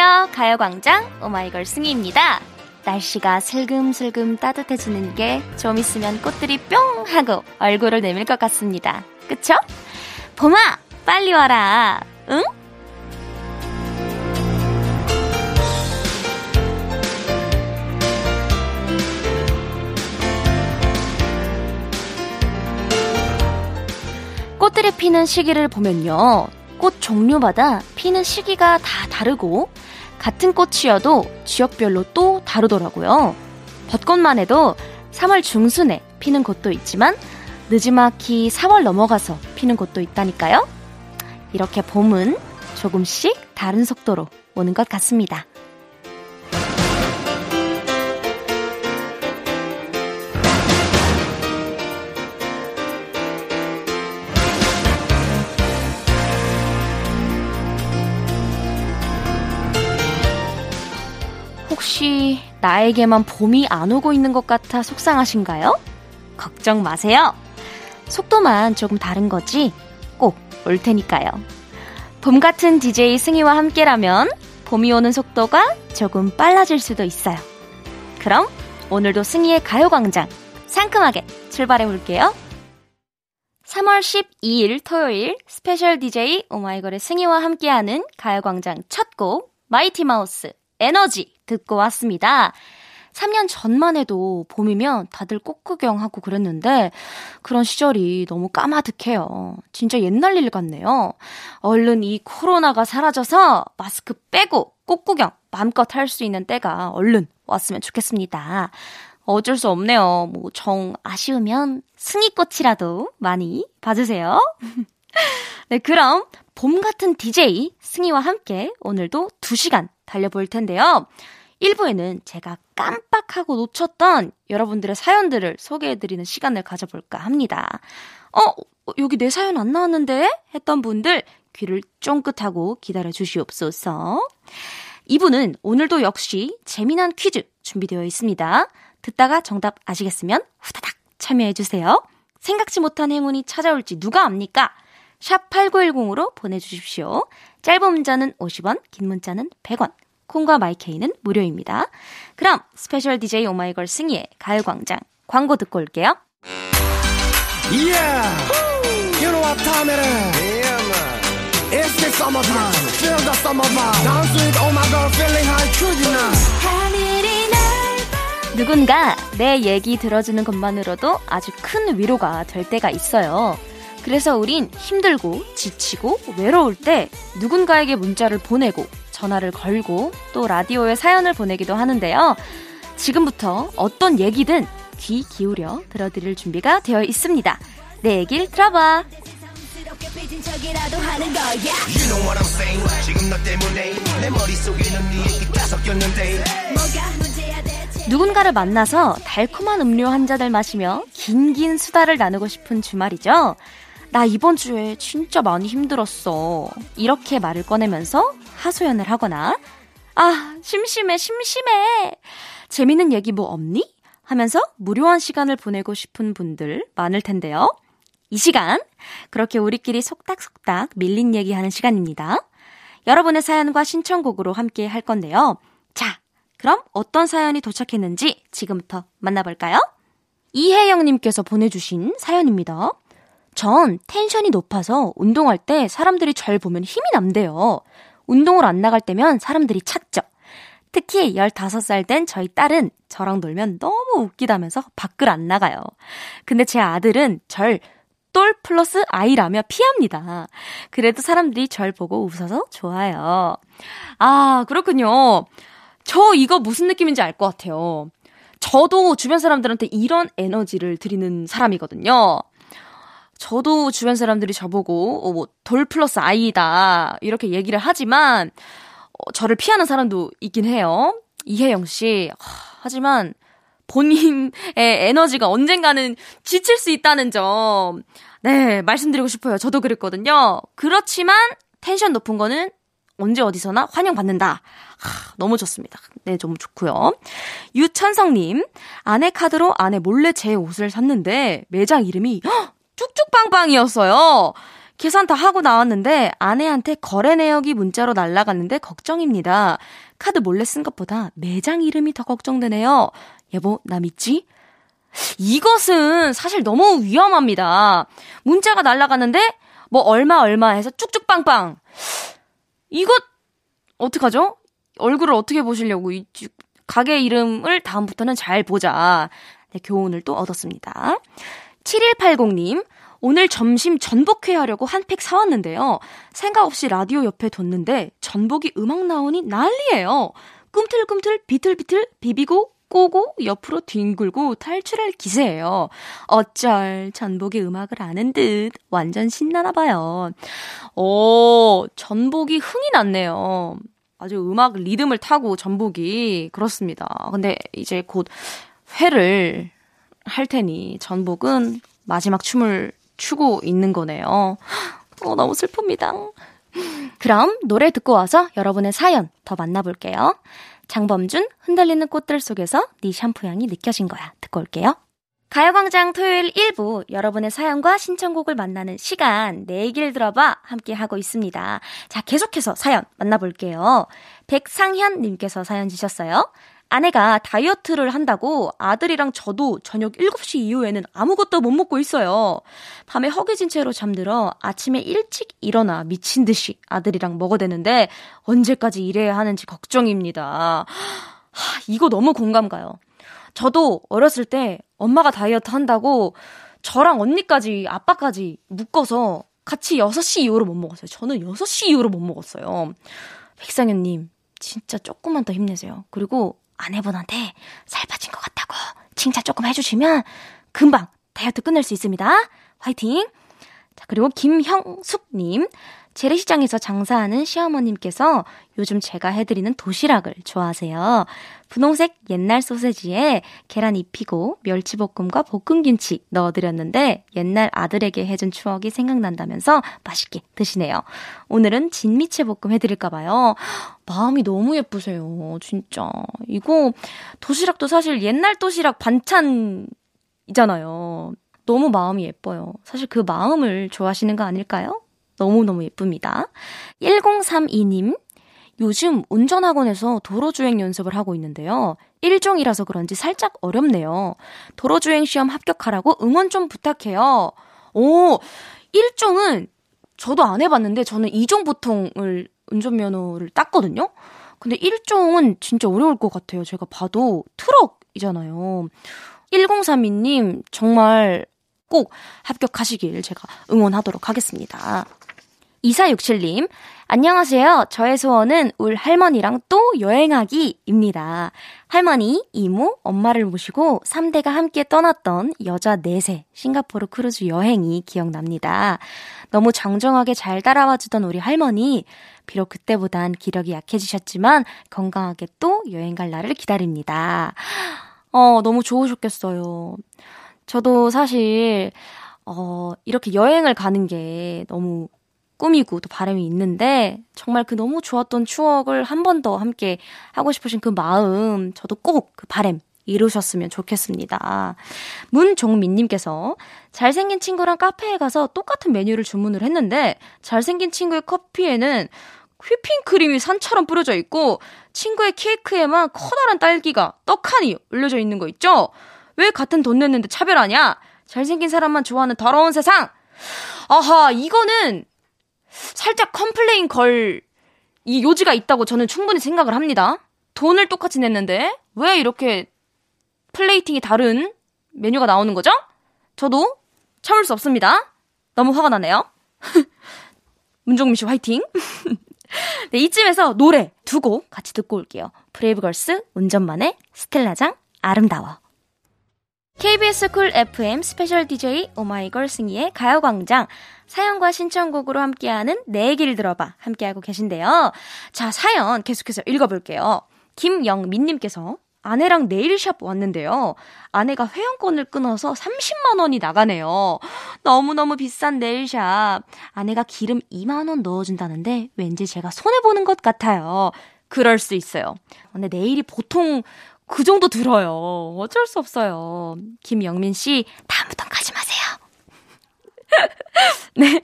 안녕하세요. 가요광장 오마이걸 승희입니다. 날씨가 슬금슬금 따뜻해지는 게 좀 있으면 꽃들이 뿅 하고 얼굴을 내밀 것 같습니다. 그쵸? 봄아, 빨리 와라. 응? 꽃들이 피는 시기를 보면요. 꽃 종류마다 피는 시기가 다 다르고 같은 꽃이어도 지역별로 또 다르더라고요. 벚꽃만 해도 3월 중순에 피는 곳도 있지만 늦지막히 4월 넘어가서 피는 곳도 있다니까요. 이렇게 봄은 조금씩 다른 속도로 오는 것 같습니다. 혹시 나에게만 봄이 안 오고 있는 것 같아 속상하신가요? 걱정 마세요. 속도만 조금 다른 거지 꼭 올 테니까요. 봄 같은 DJ 승희와 함께라면 봄이 오는 속도가 조금 빨라질 수도 있어요. 그럼 오늘도 승희의 가요광장 상큼하게 출발해 볼게요. 3월 12일 토요일 스페셜 DJ 오마이걸의 승희와 함께하는 가요광장 첫 곡 마이티 마우스 에너지 듣고 왔습니다. 3년 전만 해도 봄이면 다들 꽃구경하고 그랬는데 그런 시절이 너무 까마득해요. 진짜 옛날 일 같네요. 얼른 이 코로나가 사라져서 마스크 빼고 꽃구경 마음껏 할 수 있는 때가 얼른 왔으면 좋겠습니다. 어쩔 수 없네요. 뭐 정 아쉬우면 승희꽃이라도 많이 봐주세요. 네, 그럼 봄 같은 DJ 승희와 함께 오늘도 2시간 달려볼 텐데요. 1부에는 제가 깜빡하고 놓쳤던 여러분들의 사연들을 소개해드리는 시간을 가져볼까 합니다. 어, 여기 내 사연 안 나왔는데? 했던 분들 귀를 쫑긋하고 기다려 주시옵소서. 2부는 오늘도 역시 재미난 퀴즈 준비되어 있습니다. 듣다가 정답 아시겠으면 후다닥 참여해주세요. 생각지 못한 행운이 찾아올지 누가 압니까? 샵 8910으로 보내주십시오. 짧은 문자는 50원, 긴 문자는 100원. 콩과 마이케이는 무료입니다. 그럼 스페셜 DJ 오마이걸 승희의 가요광장 광고 듣고 올게요. Yeah! You know what time it is? Yeah, man. It's the summertime. Feel the summer vibe. Dance with oh my girl feeling high tonight. 누군가 내 얘기 들어주는 것만으로도 아주 큰 위로가 될 때가 있어요. 그래서 우린 힘들고 지치고 외로울 때 누군가에게 문자를 보내고 전화를 걸고 또 라디오에 사연을 보내기도 하는데요. 지금부터 어떤 얘기든 귀 기울여 들어드릴 준비가 되어 있습니다. 내 얘기를 들어봐. 누군가를 만나서 달콤한 음료 한 잔을 마시며 긴긴 수다를 나누고 싶은 주말이죠. 나 이번 주에 진짜 많이 힘들었어. 이렇게 말을 꺼내면서 하소연을 하거나, 아, 심심해, 심심해. 재밌는 얘기 뭐 없니? 하면서 무료한 시간을 보내고 싶은 분들 많을 텐데요. 이 시간, 그렇게 우리끼리 속닥속닥 밀린 얘기 하는 시간입니다. 여러분의 사연과 신청곡으로 함께 할 건데요. 자, 그럼 어떤 사연이 도착했는지 지금부터 만나볼까요? 이혜영님께서 보내주신 사연입니다. 전 텐션이 높아서 운동할 때 사람들이 절 보면 힘이 남대요. 운동을 안 나갈 때면 사람들이 찾죠. 특히 15살 된 저희 딸은 저랑 놀면 너무 웃기다면서 밖을 안 나가요. 근데 제 아들은 절 똘 플러스 아이라며 피합니다. 그래도 사람들이 절 보고 웃어서 좋아요. 아, 그렇군요. 저 이거 무슨 느낌인지 알 것 같아요. 저도 주변 사람들한테 이런 에너지를 드리는 사람이거든요. 저도 주변 사람들이 저보고 어, 뭐돌 플러스 아이다 이렇게 얘기를 하지만 어, 저를 피하는 사람도 있긴 해요. 이혜영 씨. 하지만 본인의 에너지가 언젠가는 지칠 수 있다는 점, 네, 말씀드리고 싶어요. 저도 그랬거든요. 그렇지만 텐션 높은 거는 언제 어디서나 환영받는다. 하, 너무 좋습니다. 네, 좀 좋고요. 유천성님, 아내 카드로 아내 몰래 제 옷을 샀는데 매장 이름이 헉, 쭉쭉빵빵이었어요. 계산 다 하고 나왔는데 아내한테 거래 내역이 문자로 날라갔는데 걱정입니다. 카드 몰래 쓴 것보다 매장 이름이 더 걱정되네요. 여보, 나 믿지? 이것은 사실 너무 위험합니다. 문자가 날라갔는데 뭐 얼마 얼마 해서 쭉쭉 빵빵. 이것 어떡하죠? 얼굴을 어떻게 보시려고 이 가게 이름을 다음부터는 잘 보자. 네, 교훈을 또 얻었습니다. 7180님, 오늘 점심 전복회 하려고 한 팩 사왔는데요. 생각 없이 라디오 옆에 뒀는데 전복이 음악 나오니 난리예요. 꿈틀꿈틀 비틀비틀 비비고 꼬고 옆으로 뒹굴고 탈출할 기세예요. 어쩔 전복이 음악을 아는 듯 완전 신나나 봐요. 오, 전복이 흥이 났네요. 아주 음악 리듬을 타고 전복이 그렇습니다. 근데 이제 곧 회를 할 테니 전복은 마지막 춤을 추고 있는 거네요. 어, 너무 슬픕니다. 그럼 노래 듣고 와서 여러분의 사연 더 만나볼게요. 장범준 흔들리는 꽃들 속에서 네 샴푸 향이 느껴진 거야. 듣고 올게요. 가요광장 토요일 1부 여러분의 사연과 신청곡을 만나는 시간 내 얘기를 들어봐 함께 하고 있습니다. 자 계속해서 사연 만나볼게요. 백상현 님께서 사연 주셨어요. 아내가 다이어트를 한다고 아들이랑 저도 저녁 7시 이후에는 아무것도 못 먹고 있어요. 밤에 허기진 채로 잠들어 아침에 일찍 일어나 미친 듯이 아들이랑 먹어대는데 언제까지 일해야 하는지 걱정입니다. 하, 이거 너무 공감 가요. 저도 어렸을 때 엄마가 다이어트 한다고 저랑 언니까지 아빠까지 묶어서 같이 6시 이후로 못 먹었어요. 저는 6시 이후로 못 먹었어요. 백상현님, 진짜 조금만 더 힘내세요. 그리고 아내분한테 살 빠진 것 같다고 칭찬 조금 해주시면 금방 다이어트 끝낼 수 있습니다. 화이팅! 자, 그리고 김형숙님. 재래시장에서 장사하는 시어머님께서 요즘 제가 해드리는 도시락을 좋아하세요. 분홍색 옛날 소세지에 계란 입히고 멸치볶음과 볶음김치 넣어드렸는데 옛날 아들에게 해준 추억이 생각난다면서 맛있게 드시네요. 오늘은 진미채 볶음 해드릴까봐요. 마음이 너무 예쁘세요. 진짜. 이거 도시락도 사실 옛날 도시락 반찬이잖아요. 너무 마음이 예뻐요. 사실 그 마음을 좋아하시는 거 아닐까요? 너무너무 예쁩니다. 1032님, 요즘 운전학원에서 도로주행 연습을 하고 있는데요. 1종이라서 그런지 살짝 어렵네요. 도로주행 시험 합격하라고 응원 좀 부탁해요. 오, 1종은 저도 안 해봤는데 저는 2종 보통을 운전면허를 땄거든요? 근데 1종은 진짜 어려울 것 같아요. 제가 봐도 트럭이잖아요. 1032님, 정말 꼭 합격하시길 제가 응원하도록 하겠습니다. 2467님, 안녕하세요. 저의 소원은 울 할머니랑 또 여행하기입니다. 할머니, 이모, 엄마를 모시고 3대가 함께 떠났던 여자 4세 싱가포르 크루즈 여행이 기억납니다. 너무 정정하게 잘 따라와 주던 우리 할머니, 비록 그때보단 기력이 약해지셨지만 건강하게 또 여행 갈 날을 기다립니다. 어, 너무 좋으셨겠어요. 저도 사실, 어, 이렇게 여행을 가는 게 너무 꿈이고 또 바람이 있는데 정말 그 너무 좋았던 추억을 한 번 더 함께 하고 싶으신 그 마음 저도 꼭 그 바람 이루셨으면 좋겠습니다. 문종민님께서 잘생긴 친구랑 카페에 가서 똑같은 메뉴를 주문을 했는데 잘생긴 친구의 커피에는 휘핑크림이 산처럼 뿌려져 있고 친구의 케이크에만 커다란 딸기가 떡하니 올려져 있는 거 있죠? 왜 같은 돈 냈는데 차별하냐? 잘생긴 사람만 좋아하는 더러운 세상! 아하, 이거는 살짝 complain 걸 이 요지가 있다고 저는 충분히 생각을 합니다. 돈을 똑같이 냈는데 왜 이렇게 plating이 다른 메뉴가 나오는 거죠? 저도 참을 수 없습니다. 너무 화가 나네요. 문종민 씨 화이팅! 네, 이쯤에서 노래 두 곡 같이 듣고 올게요. 브레이브걸스 운전만해 스텔라장 아름다워. KBS 쿨 FM 스페셜 DJ 오마이걸 승희의 가요광장 사연과 신청곡으로 함께하는 내 얘기를 들어봐 함께하고 계신데요. 자 사연 계속해서 읽어볼게요. 김영민님께서 아내랑 네일샵 왔는데요. 아내가 회원권을 끊어서 30만 원이 나가네요. 너무너무 비싼 네일샵. 아내가 기름 2만 원 넣어준다는데 왠지 제가 손해보는 것 같아요. 그럴 수 있어요. 근데 네일이 보통 그 정도 들어요. 어쩔 수 없어요. 김영민 씨, 다음부턴 가지 마세요. 네.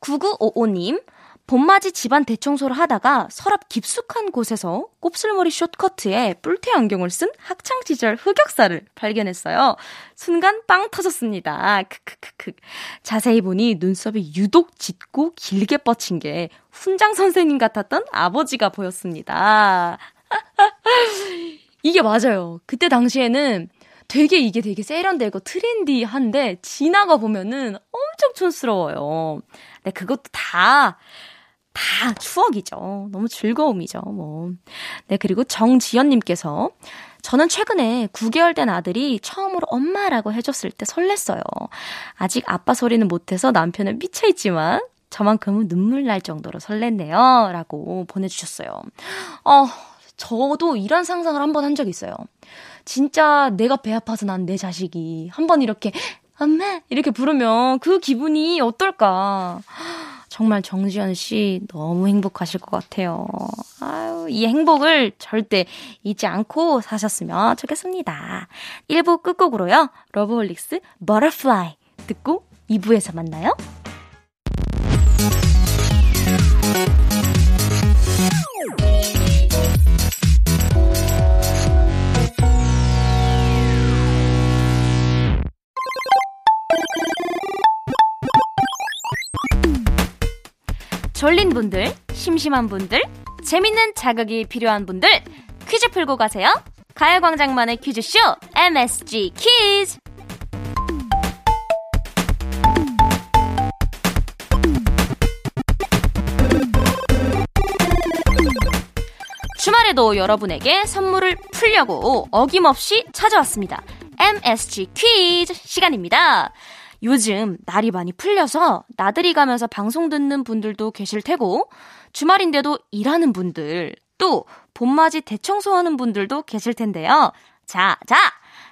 9955님. 봄맞이 집안 대청소를 하다가 서랍 깊숙한 곳에서 곱슬머리 숏커트에 뿔테 안경을 쓴 학창 시절 흑역사를 발견했어요. 순간 빵 터졌습니다. 크크크크. 자세히 보니 눈썹이 유독 짙고 길게 뻗친 게 훈장 선생님 같았던 아버지가 보였습니다. 이게 맞아요. 그때 당시에는 되게 이게 되게 세련되고 트렌디한데 지나가 보면은 엄청 촌스러워요. 네, 그것도 다, 다 추억이죠. 너무 즐거움이죠, 뭐. 네, 그리고 정지연님께서 저는 최근에 9개월 된 아들이 처음으로 엄마라고 해줬을 때 설렜어요. 아직 아빠 소리는 못해서 남편은 미쳐있지만 저만큼은 눈물 날 정도로 설렜네요. 라고 보내주셨어요. 어, 저도 이런 상상을 한 번 한 적이 있어요. 진짜 내가 배 아파서 난 내 자식이 한 번 이렇게 엄마 이렇게 부르면 그 기분이 어떨까? 정말 정지현 씨 너무 행복하실 것 같아요. 아유, 이 행복을 절대 잊지 않고 사셨으면 좋겠습니다. 1부 끝곡으로요. 러브홀릭스 Butterfly 듣고 2부에서 만나요. 졸린 분들, 심심한 분들, 재밌는 자극이 필요한 분들, 퀴즈 풀고 가세요. 가요광장만의 퀴즈쇼, MSG 퀴즈! 주말에도 여러분에게 선물을 풀려고 어김없이 찾아왔습니다. MSG 퀴즈 시간입니다. 요즘 날이 많이 풀려서 나들이 가면서 방송 듣는 분들도 계실 테고, 주말인데도 일하는 분들, 또 봄맞이 대청소하는 분들도 계실 텐데요. 자, 자!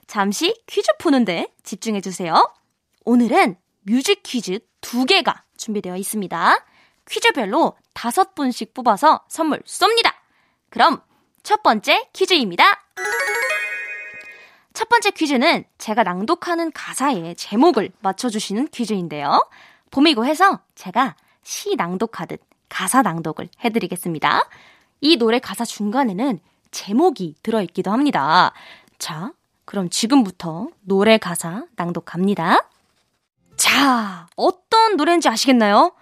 잠시 퀴즈 푸는데 집중해 주세요. 오늘은 뮤직 퀴즈 두 개가 준비되어 있습니다. 퀴즈별로 다섯 분씩 뽑아서 선물 쏩니다. 그럼 첫 번째 퀴즈입니다. 첫 번째 퀴즈는 제가 낭독하는 가사의 제목을 맞춰주시는 퀴즈인데요. 봄이고 해서 제가 시 낭독하듯 가사 낭독을 해드리겠습니다. 이 노래 가사 중간에는 제목이 들어있기도 합니다. 자, 그럼 지금부터 노래 가사 낭독합니다. 자, 어떤 노래인지 아시겠나요?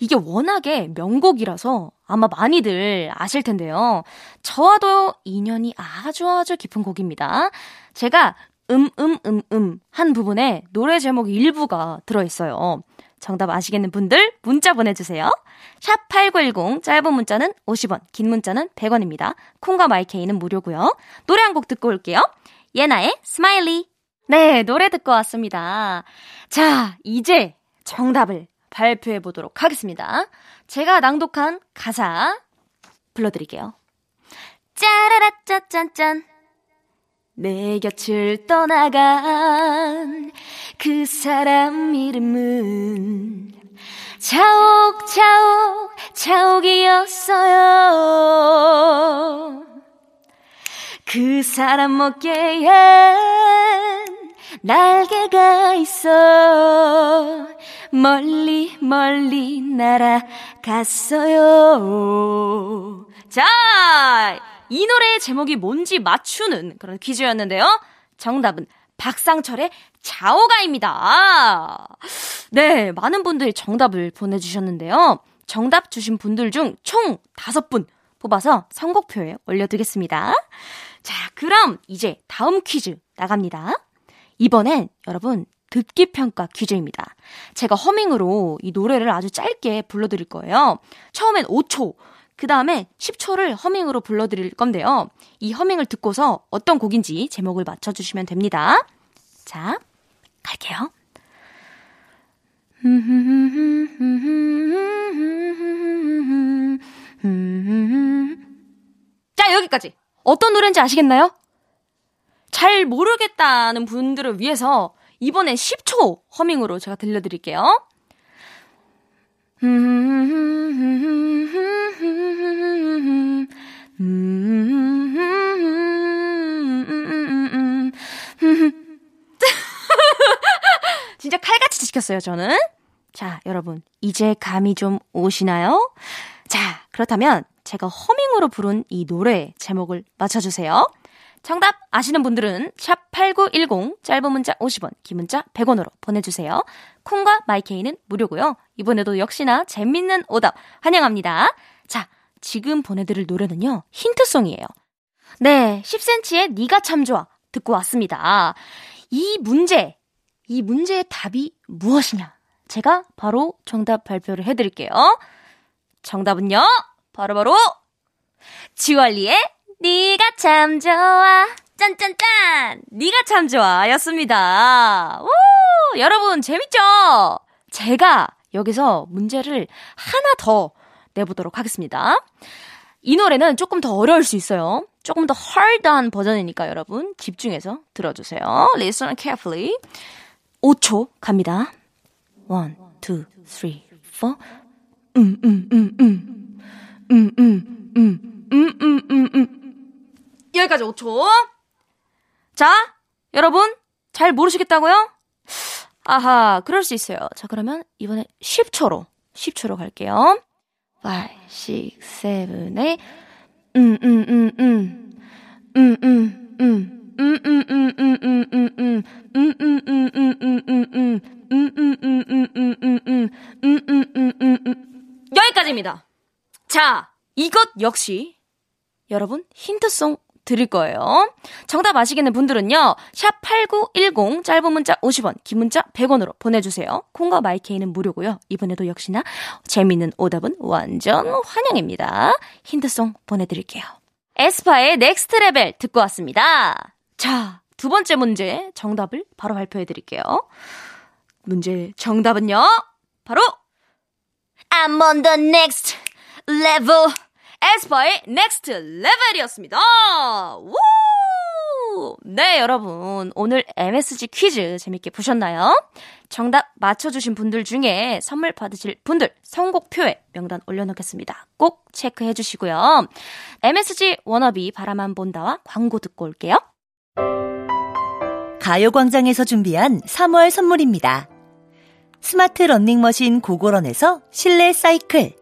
이게 워낙에 명곡이라서 아마 많이들 아실 텐데요. 저와도 인연이 아주 아주 깊은 곡입니다. 제가 음, 음, 음, 음 한 부분에 노래 제목 일부가 들어있어요. 정답 아시겠는 분들 문자 보내주세요. 샵 8910 짧은 문자는 50원, 긴 문자는 100원입니다. 콩과 마이케이는 무료고요. 노래 한 곡 듣고 올게요. 예나의 Smiley. 네, 노래 듣고 왔습니다. 자, 이제 정답을 발표해 보도록 하겠습니다. 제가 낭독한 가사 불러드릴게요. 짜라라 짜짠짠. 내 곁을 떠나간 그 사람 이름은 차옥 차옥 차옥이었어요. 그 사람 어깨엔 날개가 있어 멀리 멀리 날아갔어요. 자, 이 노래의 제목이 뭔지 맞추는 그런 퀴즈였는데요. 정답은 박상철의 자오가입니다. 네, 많은 분들이 정답을 보내주셨는데요. 정답 주신 분들 중 총 다섯 분 뽑아서 선곡표에 올려두겠습니다. 자, 그럼 이제 다음 퀴즈 나갑니다. 이번엔 여러분 듣기 평가 퀴즈입니다. 제가 허밍으로 이 노래를 아주 짧게 불러드릴 거예요. 처음엔 5초, 그 다음에 10초를 허밍으로 불러드릴 건데요. 이 허밍을 듣고서 어떤 곡인지 제목을 맞춰주시면 됩니다. 자, 갈게요. 자, 여기까지. 어떤 노래인지 아시겠나요? 잘 모르겠다는 분들을 위해서 이번엔 10초 허밍으로 제가 들려드릴게요. 진짜 칼같이 지켰어요, 저는. 여러분, 이제 감이 좀 오시나요? 자, 그렇다면 제가 허밍으로 부른 이 노래 제목을 맞춰주세요. 정답 아시는 분들은 샵 8910 짧은 문자 50원, 긴 문자 100원으로 보내주세요. 콩과 마이케이는 무료고요. 이번에도 역시나 재밌는 오답 환영합니다. 자, 지금 보내드릴 노래는요. 힌트송이에요. 네, 10cm의 니가 참 좋아 듣고 왔습니다. 이 문제, 이 문제의 답이 무엇이냐? 제가 바로 정답 발표를 해드릴게요. 정답은요, 바로바로, 지월리의 네가 참 좋아. 짠짠짠! 네가 참 좋아. 였습니다. 우! 여러분, 재밌죠? 제가 여기서 문제를 하나 더 내보도록 하겠습니다. 이 노래는 조금 더 어려울 수 있어요. 조금 더 hard한 버전이니까 여러분 집중해서 들어주세요. Listen carefully. 5초 갑니다. 1, 2, 3, 4. 음, 음, 음, 음. 음, 음, 음. 음, 음, 음, 음. 여기까지 5초. 자, 여러분, 잘 모르시겠다고요? 아하, 그럴 수 있어요. 자, 그러면 이번에 10초로, 10초로 갈게요. 5, 6, 7, 8. 음, 음, 음, 음. 음, 음, 음. 음, 음, 음, 음, 음, 음, 음. 음, 음, 음, 음, 음, 음, 음. 음, 음, 음, 음, 음, 음, 음. 음, 음, 음, 음, 음. 여기까지입니다. 자, 이것 역시 여러분 힌트송 드릴 거예요. 정답 아시겠는 분들은요. 샵 8910 짧은 문자 50원, 긴 문자 100원으로 보내주세요. 콩과 마이케이는 무료고요. 이번에도 역시나 재밌는 오답은 완전 환영입니다. 힌트송 보내드릴게요. 에스파의 Next Level 듣고 왔습니다. 자, 두 번째 문제 정답을 바로 발표해 드릴게요. 문제 정답은요. 바로 I'm on the next level. 에스파의 Next Level이었습니다. 우! 네, 여러분. 오늘 MSG 퀴즈 재밌게 보셨나요? 정답 맞춰주신 분들 중에 선물 받으실 분들 선곡표에 명단 올려놓겠습니다. 꼭 체크해 주시고요. MSG 워너비 바라만 본다와 광고 듣고 올게요. 가요광장에서 준비한 3월 선물입니다. 스마트 러닝머신 고고런에서 실내 사이클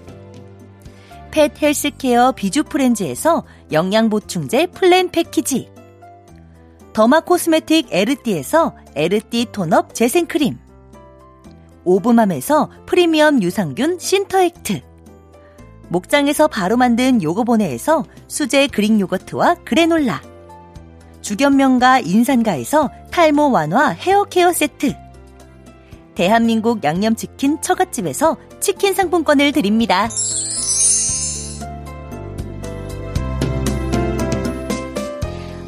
펫 헬스케어 비주프렌즈에서 영양보충제 플랜 패키지. 더마 코스메틱 에르띠에서 에르띠 톤업 재생크림. 오브맘에서 프리미엄 유산균 신터액트. 목장에서 바로 만든 요거보네에서 수제 그릭 요거트와 그래놀라. 주견명가 인산가에서 탈모 완화 헤어케어 세트. 대한민국 양념치킨 처갓집에서 치킨 상품권을 드립니다.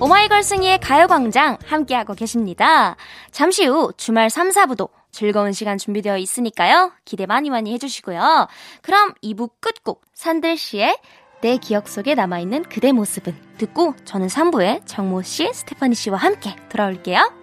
오마이걸 승희의 가요광장 함께하고 계십니다. 잠시 후 주말 3, 4부도 즐거운 시간 준비되어 있으니까요. 기대 많이 많이 해주시고요. 그럼 2부 끝곡 산들 씨의 내 기억 속에 남아있는 그대 모습은 듣고 저는 3부에 정모 씨, 스테파니 씨와 함께 돌아올게요.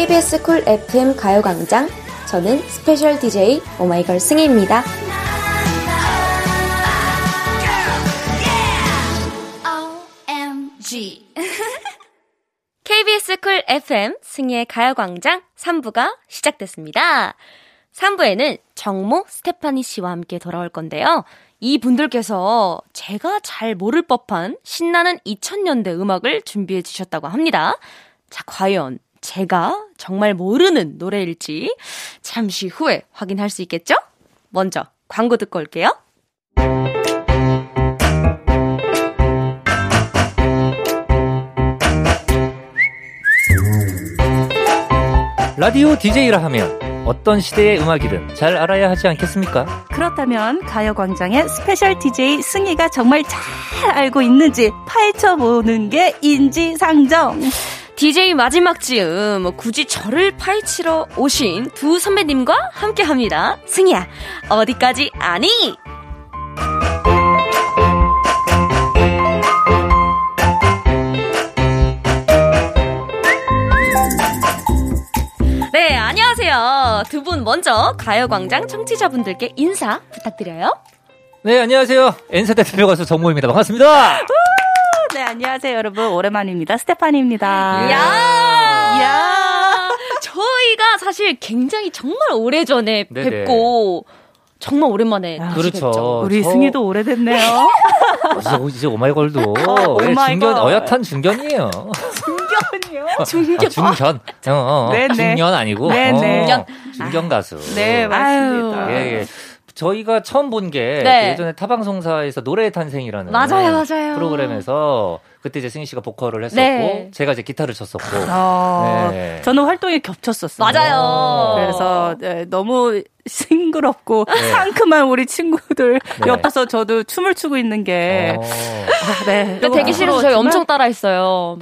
KBS 쿨 FM 가요광장. 저는 스페셜 DJ 오마이걸 승희입니다. KBS 쿨 FM 승희의 가요광장 3부가 시작됐습니다. 3부에는 정모 스테파니 씨와 함께 돌아올 건데요. 이 분들께서 제가 잘 모를 법한 신나는 2000년대 음악을 준비해 주셨다고 합니다. 자, 과연 제가 정말 모르는 노래일지 잠시 후에 확인할 수 있겠죠? 먼저 광고 듣고 올게요. 라디오 DJ라 하면 어떤 시대의 음악이든 잘 알아야 하지 않겠습니까? 그렇다면 가요광장의 스페셜 DJ 승희가 정말 잘 알고 있는지 파헤쳐보는 게 인지상정. DJ 마지막 즈음 굳이 저를 파헤치러 오신 두 선배님과 함께 합니다. 승희야, 어디까지 아니? 네, 안녕하세요. 두 분 먼저 가요광장 청취자분들께 인사 부탁드려요. 네, 안녕하세요. N세대 대표 가수 정모입니다. 반갑습니다. 네, 안녕하세요, 여러분. 오랜만입니다. 스테파니입니다. 야! 야! 저희가 사실 굉장히 정말 오래전에 네네. 뵙고 정말 오랜만에 아, 다시 그렇죠. 뵙죠. 우리 저- 승희도 오래됐네요. 어, 이제, 오마이걸도 예, 오마이걸. 중견 어엿한 중견이에요. 중견이요? 중견. 아, 중견. 어, 어. 네네. 중견 아니고 네네. 어, 중견. 중견 가수. 네, 맞습니다. 예, 예. 저희가 처음 본게 네. 예전에 타방송사에서 노래의 탄생이라는 맞아요, 맞아요. 프로그램에서 그때 이제 승희 씨가 보컬을 했었고 네. 제가 이제 기타를 쳤었고 어, 네. 저는 활동이 겹쳤었어요. 맞아요. 그래서 네, 너무 싱그럽고 네. 상큼한 우리 친구들 네. 옆에서 저도 춤을 추고 있는 게 어. 아, 네. 근데 대기실에서 저희 엄청 따라했어요.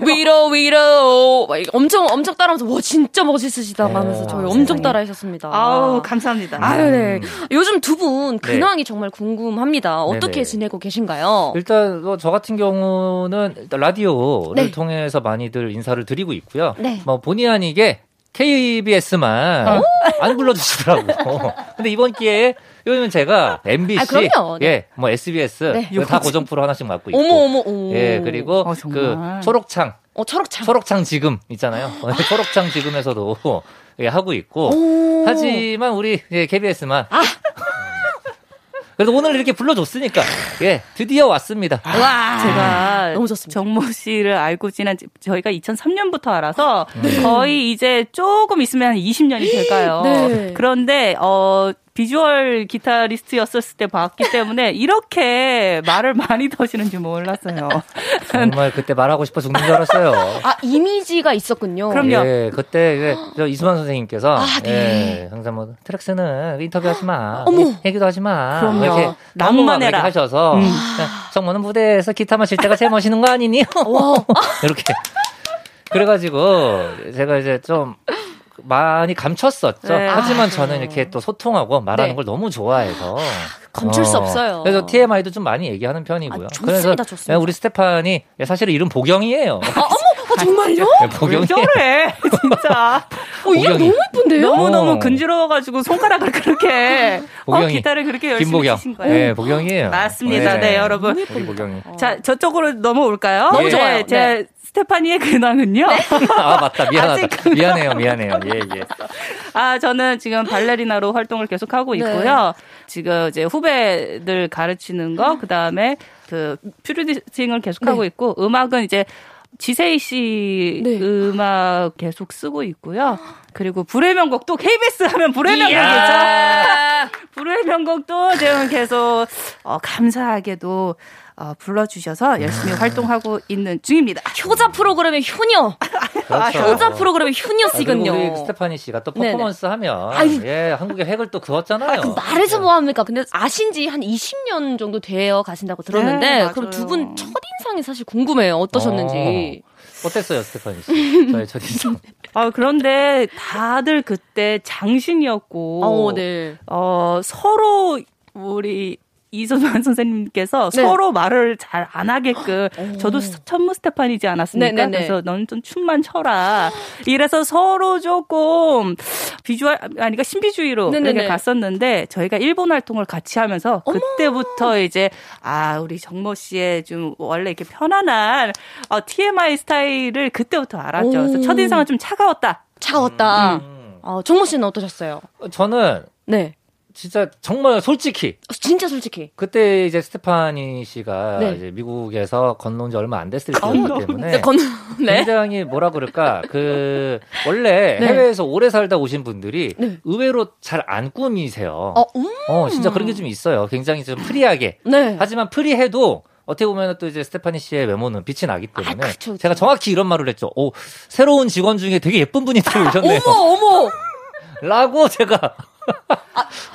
위로 위로 막 이렇게 엄청 엄청 따라하면서 와 진짜 멋있으시다 네. 하면서 저희 아, 엄청. 따라하셨습니다. 아우 감사합니다. 아유, 네. 요즘 두분 네. 근황이 정말 궁금합니다. 어떻게 네네. 지내고 계신가요? 일단 뭐 저 같은 경우는 일단 라디오를 네. 통해서 많이들 인사를 드리고 있고요. 네. 뭐 본의 아니게 KBS만 안 불러주시더라고. 근데 이번 기회에 요즘은 제가 MBC, 아. 네. 예, 뭐 SBS 네. 다 고정 프로 하나씩 맡고 있고. 어머 어머 어머. 예, 그리고 어. 그 초록창, 어 초록창. 초록창 지금 있잖아요. 초록창 지금에서도 예, 하고 있고. 오. 하지만 우리 예, KBS만. 아. 그래도 오늘 이렇게 불러줬으니까 예, 드디어 왔습니다. 와 제가 너무 좋습니다. 정모 씨를 알고 지난 지- 저희가 2003년부터 알아서 네. 거의 이제 조금 있으면 한 20년이 될까요? 네. 그런데 어 비주얼 기타리스트였었을 때 봤기 때문에 이렇게 말을 많이 더시는지 몰랐어요. 정말 그때 말하고 싶어 죽는 줄 알았어요. 아 이미지가 있었군요. 그럼요. 예, 그때 그, 저 이수만 선생님께서 아, 네. 예, 항상 뭐 트랙스는 인터뷰하지 마, 어머. 얘기도 하지 마, 그럼요. 뭐 이렇게 낭만해라. 하셔서 음. 정모는 무대에서 기타만 칠 때가 제일 멋있는 거 아니니? 이렇게 그래가지고 제가 이제 좀 많이 감췄었죠. 네. 하지만 아, 저는. 이렇게 또 소통하고 말하는 네. 걸 너무 좋아해서 감출 수 없어요. 그래서 TMI도 좀 많이 얘기하는 편이고요. 아, 좋습니다, 그래서 좋습니다. 우리 스테판이 사실은 이름 보경이에요. 어 정말요? 네, 보경이. 왜 저래 진짜 어 이름. 너무 예쁜데요? 너무 너무 어. 근지러워가지고 손가락을 그렇게 어. 기타를 그렇게 열심히 김보경. 치신 거예요. 네, 보경이에요. 맞습니다. 네, 여러분. 우리 보경이. 자 저쪽으로 넘어올까요? 너무 네, 좋아요. 제 네. 스테파니의 근황은요. 아, 맞다. 미안하다. 미안해요, 미안해요. 예, 예. 아, 저는 지금 발레리나로 활동을 계속 하고 네. 있고요. 지금 이제 후배들 가르치는 거, 그 다음에 그 퓨리딩을 계속 하고 네. 있고, 음악은 이제 지세희 씨 네. 음악 계속 쓰고 있고요. 그리고 불의 명곡 또 KBS 하면 불의 명곡이죠. 불의 명곡도 지금 계속 어, 감사하게도 어, 불러주셔서 열심히 활동하고 있는 중입니다. 효자 프로그램의 효녀. 그렇죠. 효자 프로그램의 아, 효녀시군요. 우리 스테파니 씨가 또 네네. 퍼포먼스 하면 아유. 예, 한국의 획을 또 그었잖아요. 그 말해서 뭐 합니까? 근데 아신 지 한 20년 정도 되어 가신다고 들었는데 네, 그럼. 두 분 첫인상이 사실 궁금해요. 어떠셨는지. 어 땠어요, 스테파니 씨? 저의 첫인상. 아, 그런데 다들 그때 장신이었고, 어, 네. 어, 서로 우리 이수만 선생님께서 네. 서로 말을 잘 안 하게끔 오. 저도 스- 천무 스테파니지 않았습니까? 네네네. 그래서 너는 좀 춤만 춰라. 이래서 서로 조금 비주얼 아니 그러니까 신비주의로 네네네. 이렇게 갔었는데 저희가 일본 활동을 같이 하면서 어머. 그때부터 이제 아 우리 정모 씨의 좀 원래 이렇게 편안한 어, TMI 스타일을 그때부터 알았죠. 그래서 오. 첫인상은 좀 차가웠다. 차웠다. 음. 어, 정모 씨는 어떠셨어요? 저는 네. 진짜 정말 솔직히 진짜 솔직히. 그때 이제 스테파니 씨가 네. 이제 미국에서 건너온 지 얼마 안 됐을 때이기 때문에 네, 건, 네. 굉장히 뭐라 그럴까 그 원래 네. 해외에서 오래 살다 오신 분들이 네. 의외로 잘 안 꾸미세요. 어, 음. 어, 진짜 그런 게 좀 있어요. 굉장히 좀 free하게. 네. 하지만 free해도 어떻게 보면 또 이제 스테파니 씨의 외모는 빛이 나기 아, 때문에 그쵸, 그쵸. 제가 정확히 이런 말을 했죠. 오, 새로운 직원 중에 되게 예쁜 분이 들어오셨네요. 어머, 어머! 라고 제가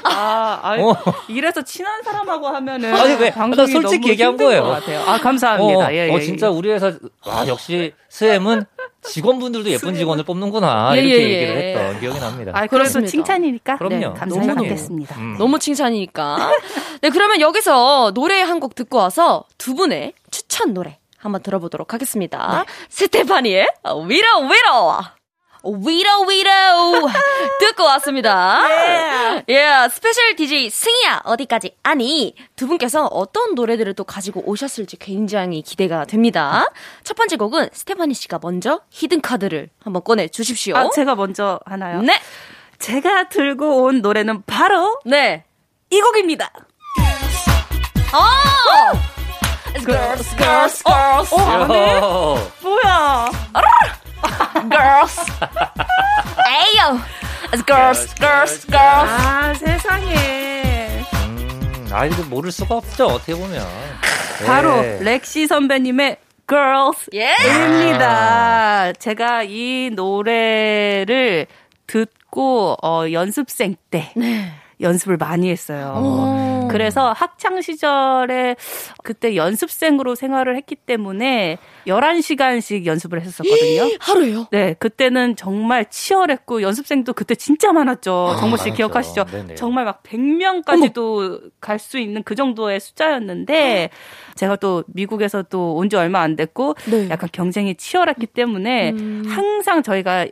아, 아이, 어. 이래서 친한 사람하고 하면은 아니, 왜? 방송이 나 솔직히 너무 얘기한 거예요. 것 같아요. 아 감사합니다. 어, 예, 예, 어, 진짜 예. 우리 회사 와 역시 SM은 직원분들도 예쁜 직원을 뽑는구나 예, 이렇게 예, 예. 얘기를 했던 기억이 납니다. 아, 그렇습니다. 칭찬이니까 그럼요. 네, 감사히. 받겠습니다. 음. 너무 칭찬이니까. 네, 그러면 여기서 노래 한 곡 듣고 와서 두 분의 추천 노래 한번 들어보도록 하겠습니다. 스테파니의 위로 위로. 위로 위로 듣고 왔습니다. 예, 스페셜 DJ 승희야 어디까지 아니 두 분께서 어떤 노래들을 또 가지고 오셨을지 굉장히 기대가 됩니다. 첫 번째 곡은 스테파니 씨가 먼저 히든 카드를 한번 꺼내 주십시오. 아, 제가 먼저 하나요? 네, 제가 들고 온 노래는 바로 네. 이 곡입니다. 어! girls, girls, girls, 어, 아네? 어, 뭐야? Girls. 에이요. Girls, girls, girls. 아, 세상에. 음, 아 이거 모를 수가 없죠 어떻게 보면. 바로 네. 렉시 선배님의 Girls 예. 입니다. 제가 이 노래를 듣고 어, 연습생 때 연습을 많이 했어요. 오. 그래서 학창 시절에 그때 연습생으로 생활을 했기 때문에 11시간씩 연습을 했었거든요. 하루예요? 네, 그때는 정말 치열했고 연습생도 그때 진짜 많았죠. 아, 정모 씨 많았죠. 기억하시죠? 네네. 정말 막 100명까지도 갈 수 있는 그 정도의 숫자였는데 제가 또 미국에서 또 온 지 얼마 안 됐고 네. 약간 경쟁이 치열했기 때문에 음. 항상 저희가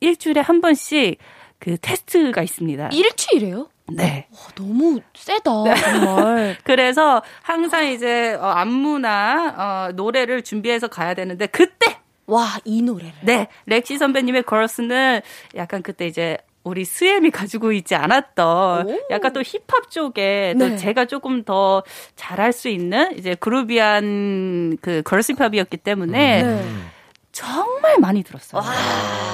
일주일에 한 번씩 그 테스트가 있습니다. 일주일에요? 네. 와, 너무 세다, 정말. 그래서 항상 이제 어, 안무나 어, 노래를 준비해서 가야 되는데 그때 와, 이 노래를. 네 렉시 선배님의 걸스는 약간 그때 이제 우리 스엠이 가지고 있지 않았던 오. 약간 또 힙합 쪽에 네. 또 제가 조금 더 잘할 수 있는 이제 groovy한 그 girls 힙합이었기 때문에 네. 정말 많이 들었어요.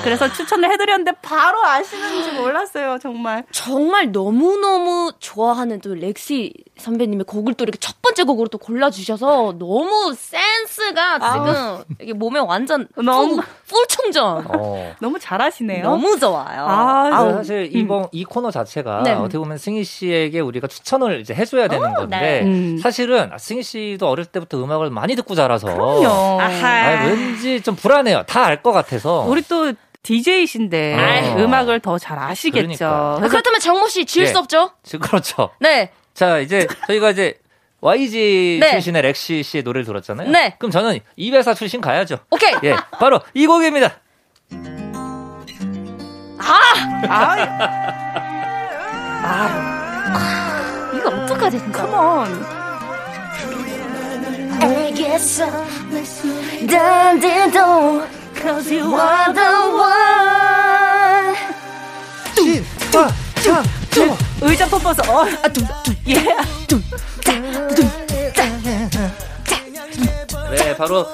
그래서 추천을 해드렸는데 바로 아시는지 몰랐어요, 정말. 정말 너무너무 좋아하는 또 렉시 선배님의 곡을 또 이렇게 첫 번째 곡으로 또 골라주셔서 너무 센스가 지금 이게 몸에 완전 너무- full, full 충전. 어. 너무 잘하시네요. 너무 좋아요. 아, 그래서 아우, 사실 이번 이 코너 자체가 네. 어떻게 보면 승희 씨에게 우리가 추천을 이제 해줘야 되는 건데 네. 음. 사실은 승희 씨도 어릴 때부터 음악을 많이 듣고 자라서 그럼요. 아, 왠지 좀 불안해요. 다 알 것 같아서. 우리 또 DJ이신데 아유. 음악을 더 잘 아시겠죠. 그러니까. 아, 그렇다면 정모 씨 지을 예. 수 없죠? 그렇죠. 네. 자, 이제 저희가 이제 YG 네. 출신의 렉시 씨의 노래를 들었잖아요. 네. 그럼 저는 이 회사 출신 가야죠. 오케이. 예, 바로 이 곡입니다. 이거 어떡하지, 진짜. 컴온. 알겠어. 난데도 Cause you are the one. 자, 자, 자. 의자 퍼퍼서 어. 아, 둠, 둠, 예. 네, 바로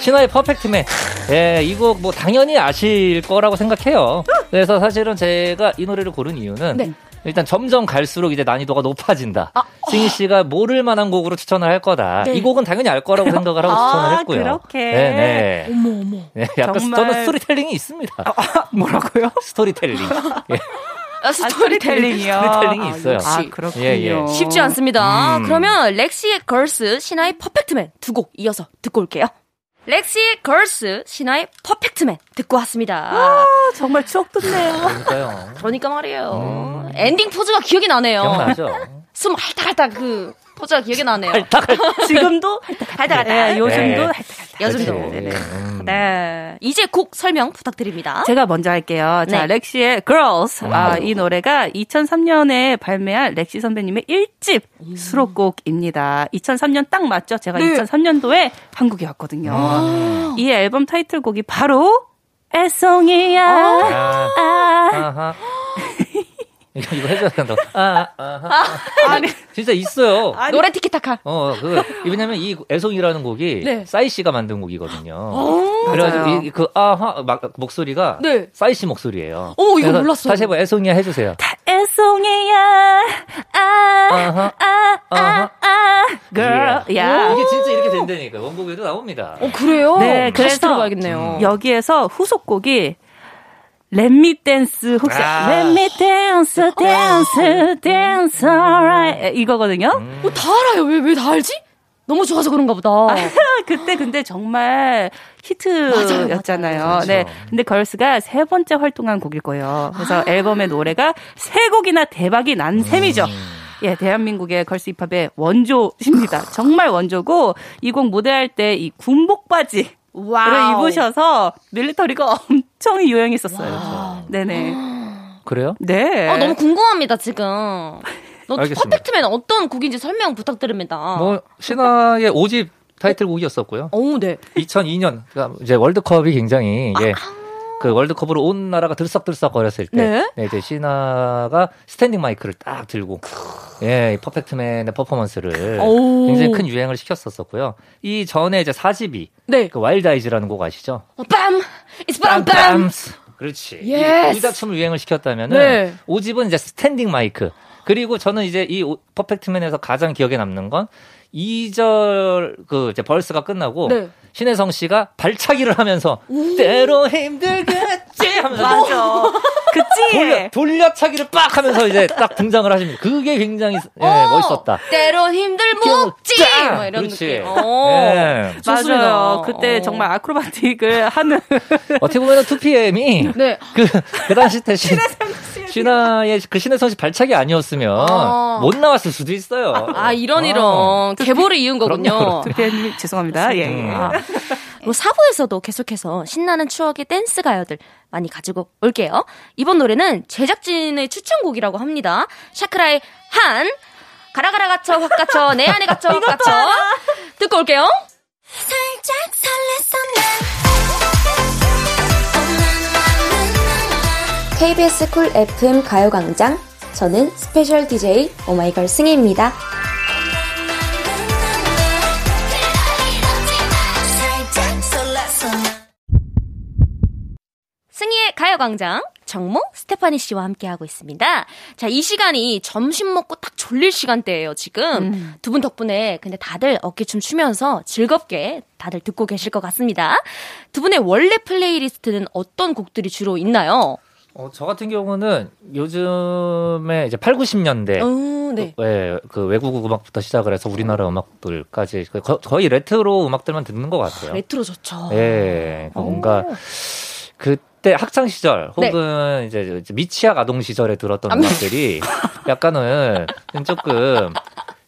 신화의 Perfect Man. 예, 이 곡 뭐 당연히 아실 거라고 생각해요. 그래서 사실은 제가 이 노래를 고른 이유는 네. 일단 점점 갈수록 이제 난이도가 높아진다. 아. 승희 씨가 모를 만한 곡으로 추천을 할 거다. 네. 이 곡은 당연히 알 거라고 생각을 하고 아, 추천을 했고요. 그렇게. 네, 네. 어머, 어머. 네, 약간 정말- 저는 스토리텔링이 있습니다. 뭐라고요? 스토리텔링. 예, 아, 아, 스토리텔링이요. 스토리텔링이 있어요. 아, 역시. 그렇군요. 예, 예. 쉽지 않습니다. 음. 그러면 렉시의 Girls, 신화의 Perfect Man 두 곡 이어서 듣고 올게요. 렉시의 Girls, 신화의 Perfect Man 듣고 왔습니다. 아, 정말 추억 돋네요. 그러니까요. 그러니까 말이에요. 음. 엔딩 포즈가 기억이 나네요. 기억나죠? 숨 할딱할딱 그 포즈가 기억이 나네요. 지금도 할딱할딱. 예, 요즘도 네. 할딱할딱. 요즘도. 그렇지. 네. 음. 네. 이제 곡 설명 부탁드립니다. 제가 먼저 할게요. 자, 네. 렉시의 Girls. 아, 이 노래가 2003년에 발매한 렉시 선배님의 1집 수록곡입니다. 2003년 딱 맞죠? 제가 네. 2003년도에 한국에 왔거든요. 아. 이 앨범 타이틀곡이 바로 애송이야. 아, 아. 아하. 이거, 이거 해줘야 된다. 아, 아하. 아니, 진짜 있어요. 노래 티키타카. 어, 그, 왜냐면 이 애송이라는 곡이 네. 싸이 씨가 만든 곡이거든요. 오. 그래가지고. 이, 그, 아 하, 막, 목소리가 네. 싸이 씨 목소리예요. 오, 이거 몰랐어요. 다시 해봐, 애송이야 해주세요. 애송이야. 아. 아하. 아. 아. 아. girl. 예. 야. 이게 진짜 이렇게 된다니까. 원곡에도 나옵니다. 어, 그래요? 네, 다시 그래서 들어봐야겠네요. 여기에서 후속곡이 Let me dance 혹시 아. Let me dance dance dance alright 이거거든요. 어, 다 알아요. 왜, 왜 다 알지? 너무 좋아서 그런가 보다. 그때 근데 정말 히트였잖아요. 맞아요, 맞아요. 네. 근데 걸스가 세 번째 활동한 곡일 거예요. 그래서 앨범의 노래가 세 곡이나 대박이 난 셈이죠. 예, 대한민국의 girls 힙합의 원조십니다. 정말 원조고 이 곡 무대할 때 이 군복 바지를 와우. 입으셔서 military가 엄청 유행했었어요. 네네. 그래요? 네. 어, 너무 궁금합니다, 지금. 너 알겠습니다. Perfect Man 어떤 곡인지 설명 부탁드립니다. 뭐, 신화의 5집 타이틀곡이었었고요. 오, 네. 2002년, 그러니까 이제 월드컵이 굉장히, 예. 그 월드컵으로 온 나라가 들썩들썩 거렸을 때, 네. 네, 이제 신화가 스탠딩 마이크를 딱 들고, 예, 이 Perfect Man의 퍼포먼스를 오. 굉장히 큰 유행을 시켰었었고요. 이 전에 이제 4집이, 네. 그 Wild Eyes라는 곡 아시죠? 어, 빰! It's 빰, 빰! 그렇지. Yes. 이 의자춤을 유행을 시켰다면은 네. 5집은 이제 스탠딩 마이크. 그리고 저는 이제 이 오- Perfect Man에서 가장 기억에 남는 건 2절 그 이제 verse가 끝나고 네. 신혜성 씨가 발차기를 하면서 때로 힘들겠지 하면서 맞아. 그치? 돌려, 돌려차기를 빡 하면서 이제 딱 등장을 하십니다. 그게 굉장히 예, 어, 멋있었다. 때론 힘들 먹지! 짱! 뭐 이런 그렇지. 느낌. 어. 예. 좋습니다. 맞아요. 그때 어. 정말 아크로바틱을 하는 어떻게 보면 2PM이 네. 그, 그 당시 때 신, 신화의 그 신혜성 씨 발차기 아니었으면 어. 못 나왔을 수도 있어요. 아, 이런, 어. 이런. 계보를 이은 거군요. 두피님 죄송합니다. 예, 예. 음. 뭐 사부에서도 계속해서 신나는 추억의 댄스 가요들 많이 가지고 올게요. 이번 노래는 제작진의 추천곡이라고 합니다. 샤크라의 한 가라가라 갇혀 확 갇혀 내 안에 갇혀 확 갇혀 듣고 올게요. KBS 쿨 FM 가요광장. 저는 special DJ 오마이걸 승희입니다. 승희의 가요광장 정모 스테파니 씨와 함께하고 있습니다. 자, 이 시간이 점심 먹고 딱 졸릴 시간대예요, 지금. 두분 덕분에 근데 다들 어깨춤 추면서 즐겁게 다들 듣고 계실 것 같습니다. 두 분의 원래 playlist는 어떤 곡들이 주로 있나요? 어, 저 같은 경우는 요즘에 이제 8, 90년대 어, 네. 예, 그 외국 음악부터 시작을 해서 우리나라 음악들까지 그 거, 거의 레트로 음악들만 듣는 것 같아요. 레트로 좋죠. 예, 그 뭔가 그때 학창 시절 네. 혹은 이제 미취학 아동 시절에 들었던 아, 음악들이 약간은 조금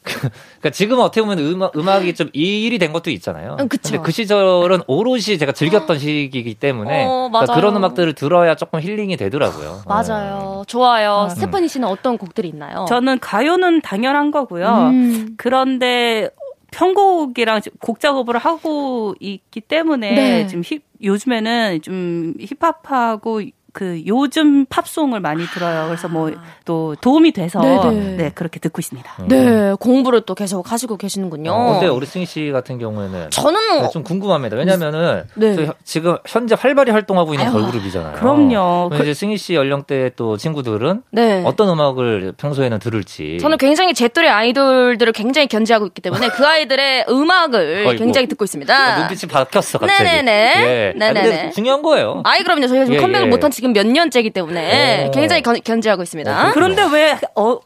그- 그러니까 지금 어떻게 보면 음악 음악이 좀 일이 된 것도 있잖아요. 음, 그쵸. 근데 그 시절은 오롯이 제가 즐겼던 시기이기 때문에 어, 그러니까 맞아요. 그런 음악들을 들어야 조금 힐링이 되더라고요. 맞아요. 좋아요. 스테파니 씨는 어떤 곡들이 있나요? 저는 가요는 당연한 거고요. 음. 그런데 편곡이랑 곡 작업을 하고 있기 때문에 네. 지금 힙, 요즘에는 좀 힙합하고 그 요즘 팝송을 많이 들어요. 그래서 뭐 또 도움이 돼서 네네. 네 그렇게 듣고 있습니다. 음. 네, 공부를 또 계속 하시고 계시는군요. 어, 어때요, 우리 승희 씨 같은 경우에는? 저는 네, 좀 궁금합니다. 왜냐면은 네. 저희 지금 현재 활발히 활동하고 있는 아유, 걸그룹이잖아요. 그럼요. 그럼 이제 승희 씨 연령대 또 친구들은 네. 어떤 음악을 평소에는 들을지. 저는 굉장히 제 또래 아이돌들을 굉장히 견지하고 있기 때문에 그 아이들의 음악을 어이구. 굉장히 듣고 있습니다. 아, 눈빛이 바뀌었어 갑자기. 네네네. 예. 아, 네네네. 근데 중요한 거예요. 아이 그럼요. 저희가 지금 예, 컴백을 예. 못한 지금 몇 년째이기 때문에 오. 굉장히 견, 견지하고 있습니다. 어, 그런데 왜 어,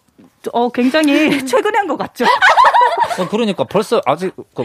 어 굉장히 최근에 한 것 같죠? 어, 그러니까 벌써 아직 그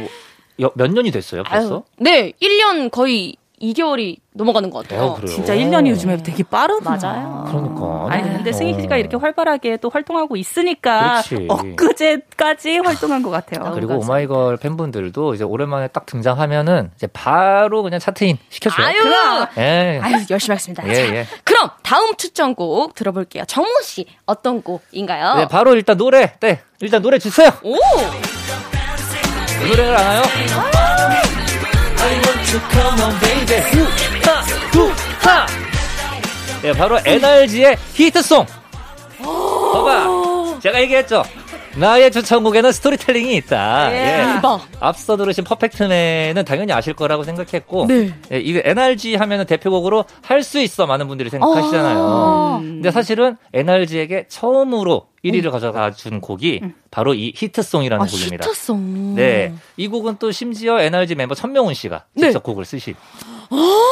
몇 년이 됐어요 벌써? 아유, 네, 1년 거의 2개월이 넘어가는 것 같아요. 어, 그래요? 진짜 1년이 요즘에 되게 빠르구나. 맞아요. 그러니까. 아니 근데 승희 씨가 어. 이렇게 활발하게 또 활동하고 있으니까 그렇지. 엊그제까지 활동한 것 같아요. 그리고 오마이걸 팬분들도 이제 오랜만에 딱 등장하면은 이제 바로 그냥 차트인 시켜줘요. 아유, 예. 아유 열심히 하겠습니다. 예, 자, 예. 그럼 다음 추천곡 들어볼게요. 정모 씨 어떤 곡인가요? 네, 바로 일단 노래. 네, 일단 노래 주세요. 오, 이 노래를 알아요? Want to come on, baby. 후하, 후하. 네, 바로 NRG의 히트송. 봐봐. 제가 얘기했죠. 나의 추천곡에는 스토리텔링이 있다. 예. 대박. 앞서 들으신 Perfect Man은 당연히 아실 거라고 생각했고, 네. 예, 이게 NRG 하면은 대표곡으로 할 수 있어 많은 분들이 생각하시잖아요. 근데 사실은 NRG에게 처음으로 1위를 가져가 준 곡이 바로 이 히트송이라는 아, 곡입니다. 히트송. 네. 이 곡은 또 심지어 NRG 멤버 천명훈 씨가 네. 직접 곡을 쓰신.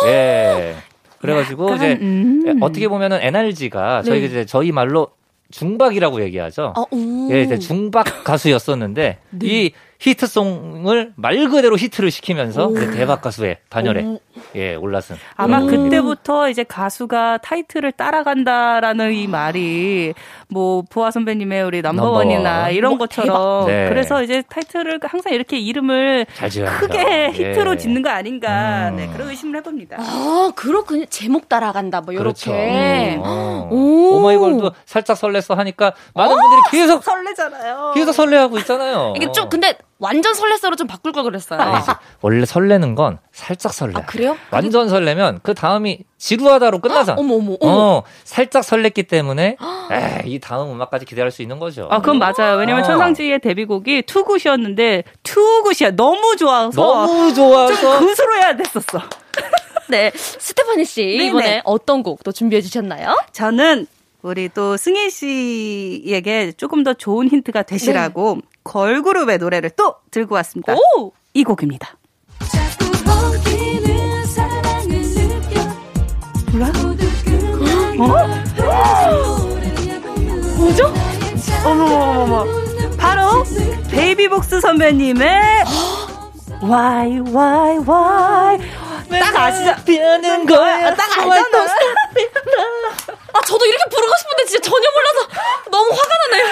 예. 그래가지고 약간, 이제 음. 예, 어떻게 보면은 NRG가 저희 네. 이제 저희 말로 중박이라고 얘기하죠. 아, 오. 예, 중박 가수였었는데 네. 이 히트송을 말 그대로 히트를 시키면서 대박 가수의 반열에 오. 예 올랐은. 아마 곡입니다. 그때부터 이제 가수가 타이틀을 따라간다라는 이 말이 뭐 보아 선배님의 우리 Number One이나 Number One. 이런 뭐, 것처럼. 네. 그래서 이제 타이틀을 항상 이렇게 이름을 크게 합니다. 히트로 예. 짓는 거 아닌가 음. 네 그런 의심을 해봅니다. 아, 그렇군요. 제목 따라간다. 뭐 그렇죠. 요렇게. 어. 오. 오마이걸도 살짝 설렜어 하니까 많은 분들이 계속 설레잖아요. 계속 설레하고 있잖아요. 이게 좀 근데 완전 설레서로 좀 바꿀 걸 그랬어요. 아니지. 원래 설레는 건 살짝 설레. 아, 그래요? 완전 설레면 그 다음이 지루하다로 끝나잖아. 어머 어머 어머. 어, 살짝 설렜기 때문에 에이, 이 다음 음악까지 기대할 수 있는 거죠. 아, 그건 맞아요. 왜냐면 어. 천상지의 데뷔곡이 투굿이었는데 투굿이야 너무 좋아서 너무 좀 좋아서 굿으로 해야 됐었어. 네, 스테파니 씨 네네. 이번에 어떤 곡 또 준비해 주셨나요? 저는 우리 또 승희 씨에게 조금 더 좋은 힌트가 되시라고 걸그룹의 노래를 또 들고 왔습니다. 오! 이 곡입니다. 뭐죠? 어머머머머. 바로 베이비복스 선배님의 Why Why Why 딱 아시죠? 피하는 거야. 딱 알잖아. 아, 저도 이렇게 부르고 싶은데 진짜 전혀 몰라서 너무 화가 나네요.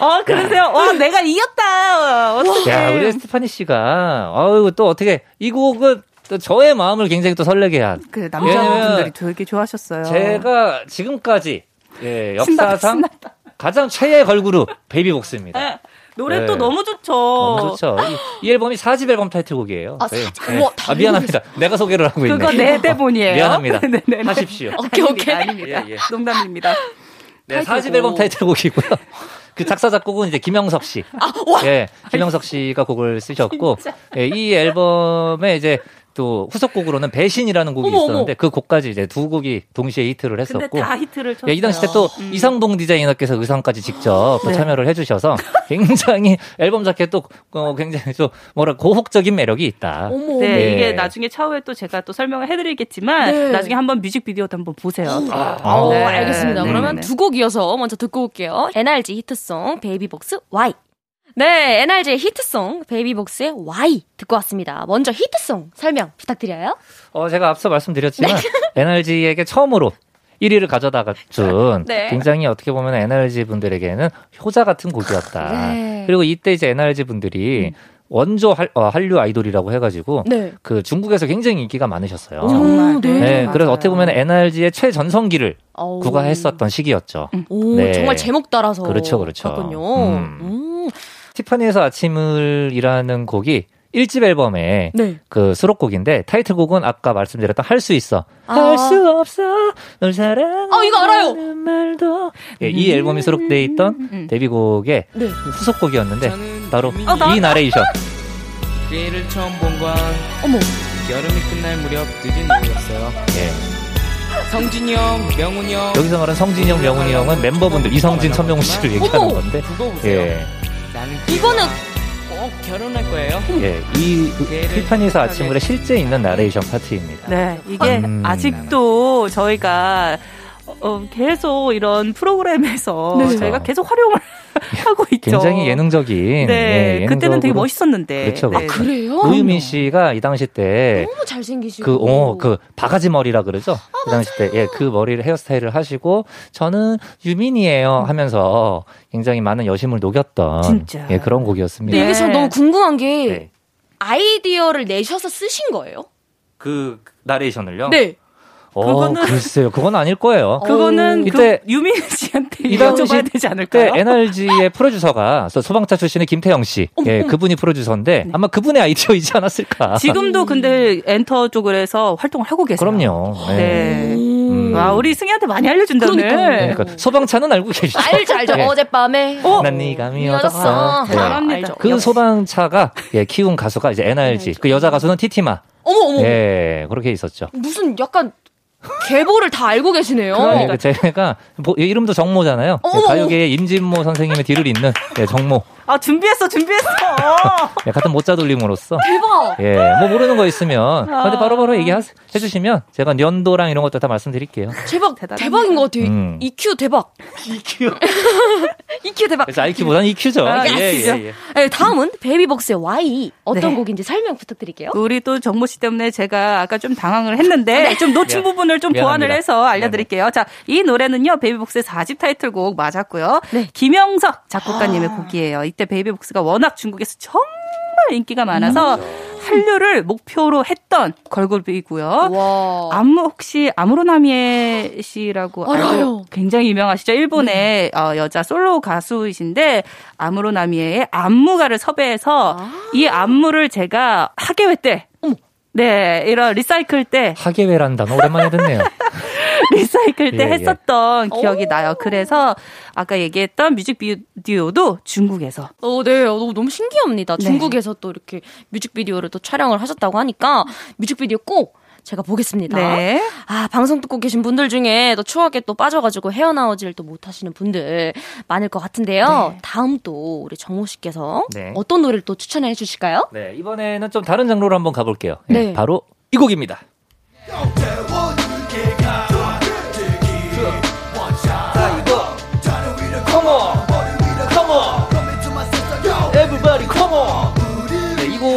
어 그러세요? 와 내가 이겼다. 어떡해. 야, 우리 스테파니 씨가 아유 또 어떻게 이 곡은 또 저의 마음을 굉장히 또 설레게 한 그 남자분들이 되게 좋아하셨어요. 제가 지금까지 예, 역사상 신나다. 가장 최애 걸그룹 베이비복스입니다. 네. 노래 네. 또 너무 좋죠. 너무 좋죠. 이, 이 앨범이 4집 앨범 타이틀곡이에요. 아, 네. 사집. 네. 아, 미안합니다. 내가 소개를 하고 있네. 그거 내 대본이에요. 미안합니다. 네네네. 하십시오. 오케이, 오케이. 아닙니다. 예, 예. 농담입니다. 네, 4집 타이틀곡. 앨범 타이틀곡이고요. 그 작사 작곡은 이제 김영석 씨. 아, 와. 예, 김영석 씨가 곡을 쓰셨고, 예, 이 앨범에 이제 또 후속곡으로는 배신이라는 곡이 어머, 어머. 있었는데 그 곡까지 이제 두 곡이 동시에 히트를 근데 했었고. 다 히트를 쳤어요. 예, 이 당시 때또 음. 이상봉 디자이너께서 의상까지 직접 또 네. 참여를 해주셔서 굉장히 앨범 자켓도 어, 굉장히 좀 뭐라 고혹적인 매력이 있다. 어머. 네, 예. 이게 나중에 차후에 또 제가 또 설명을 해드리겠지만 네. 나중에 한번 뮤직비디오도 한번 보세요. 아, 오, 네. 알겠습니다. 네, 그러면 네. 두곡 이어서 먼저 듣고 올게요. NRG 히트송 베이비복스 Why. 네, NRG의 히트송 베이비복스의 Why 듣고 왔습니다. 먼저 히트송 설명 부탁드려요. 어, 제가 앞서 말씀드렸지만 NRG에게 처음으로 1위를 가져다가 준 네. 굉장히 어떻게 보면 NRG 분들에게는 효자 같은 곡이었다. 네. 그리고 이때 이제 NRG 분들이 원조 할, 어, 한류 아이돌이라고 해가지고 네. 그 중국에서 굉장히 인기가 많으셨어요. 오, 정말. 네. 네, 그래서 맞아요. 어떻게 보면 NRG의 최전성기를. 구가했었던 시기였죠. 오, 네. 정말 제목 따라서 그렇죠, 그렇죠. 그렇군요. 음. 음. 티파니에서 아침을이라는 곡이 1집 앨범에 네. 그 수록곡인데 타이틀곡은 아까 말씀드렸던 할 수 있어. 아. 할수 없어. 널 사랑. 아, 이거 알아요. 말도. 예, 이 앨범이 수록돼 있던 음. 데뷔곡의 네. 후속곡이었는데 바로 어, 나- 이 나레이션. 그애를 처음 본 건 어머. 여름이 끝날 무렵 늦은 오후였어요. 예. 성진이 형, 명훈이 형 여기서 말하는 성진이 형, 명훈이 형은 멤버분들 이성진, 천명훈 씨를 얘기하는. 건데. 예. 나는 이거는 꼭 결혼할 거예요. 예. 이 티파니에서 아침을에 실제 있는 나레이션 파트입니다. 네, 이게 음. 아직도 저희가 어, 계속 이런 프로그램에서 네. 저희가 계속 활용을 하고 있기 굉장히 예능적인. 네, 예, 그때는 되게. 멋있었는데. 그렇죠, 네. 그렇죠. 그래요? 노유민 씨가 이 당시 때 너무 잘생기시고. 그, 어, 그, 바가지 머리라 그러죠? 아, 그 당시 때, 예, 그 머리를 헤어스타일을 하시고, 저는 유민이에요 하면서 굉장히 많은 여심을 녹였던. 진짜. 예, 그런 곡이었습니다. 근데 이게 참 네. 너무 궁금한 게 네. 아이디어를 내셔서 쓰신 거예요? 그, 나레이션을요? 네. 어, 그거는- 글쎄요. 그건 아닐 거예요. 그거는 이때- 그 유민 씨한테 이 당시 여쭤봐야 되지 그때 않을까요? NRG의 프로듀서가 소- 소방차 출신의 김태영 씨, 예, 그분이 프로듀서인데 아마 그분의 아이디어이지 않았을까. 네. 지금도 근데 엔터 쪽을 해서 활동을 하고 계세요. 그럼요. 네. 네. 음. 와, 우리 승희한테 많이 알려준다, 오늘. 그러니까요. 그러니까 소방차는 알고 계시죠? 알죠, 알죠. 예. 어젯밤에. 어? 난 네가 미워졌어. 네. 잘합니다. 알죠. 그 역시. 소방차가 예, 키운 가수가 이제 NRG. 그 여자 가수는 티티마. 어머, 어머. 예, 그렇게 있었죠. 무슨 약간 계보를 다 알고 계시네요. 예, 그 제가 뭐, 이름도 정모잖아요. 예, 어머. 가요계의 임진모 선생님의 뒤를 잇는 예, 정모. 아, 준비했어, 준비했어. 예, 같은 모자 돌림으로써 대박. 예, 뭐 모르는 거 있으면 아. 근데 바로 바로 얘기해 주시면 제가 연도랑 이런 것도 다 말씀드릴게요. 대박. 대박인 것 같아요. 음. EQ 대박. EQ. EQ 대박. 그래서 IQ보다는 EQ죠. 아, 예, 죠. 예, 예. 네, 다음은 베이비복스의 Why. 어떤 네. 곡인지 설명 부탁드릴게요. 우리 또 정모 씨 때문에 제가 아까 좀 당황을 했는데 좀 놓친 미안. 부분을 좀 미안합니다. 보완을 해서 알려드릴게요. 자, 이 노래는요 베이비복스의 4집 타이틀곡 맞았고요. 네. 김영석 작곡가님의 곡이에요. 이때 베이비복스가 워낙 중국에서 정말 인기가 많아서 한류를 목표로 했던 걸그룹이고요. 와. 안무 혹시 아무로나미에 씨라고 알아요. 알고 굉장히 유명하시죠? 일본의 어, 여자 솔로 가수이신데 아무로나미에의 안무가를 섭외해서 이 안무를 제가 학예회 때 네, 이런 리사이클 때, 하계회라는 단어 오랜만에 듣네요. 리사이클 때 예, 예. 했었던 기억이 나요. 그래서 아까 얘기했던 뮤직비디오도 중국에서. 어, 네. 어, 너무, 너무 신기합니다. 네. 중국에서 또 이렇게 뮤직비디오를 또 촬영을 하셨다고 하니까 뮤직비디오 꼭 제가 보겠습니다. 네. 아, 방송 듣고 계신 분들 중에 또 추억에 또 빠져가지고 헤어나오질 또 못하시는 분들 많을 것 같은데요. 네. 다음 또 우리 정모 씨께서 네. 어떤 노래를 또 추천해 주실까요? 네, 이번에는 좀 다른 장르로 한번 가볼게요. 예, 네. 바로 이 곡입니다.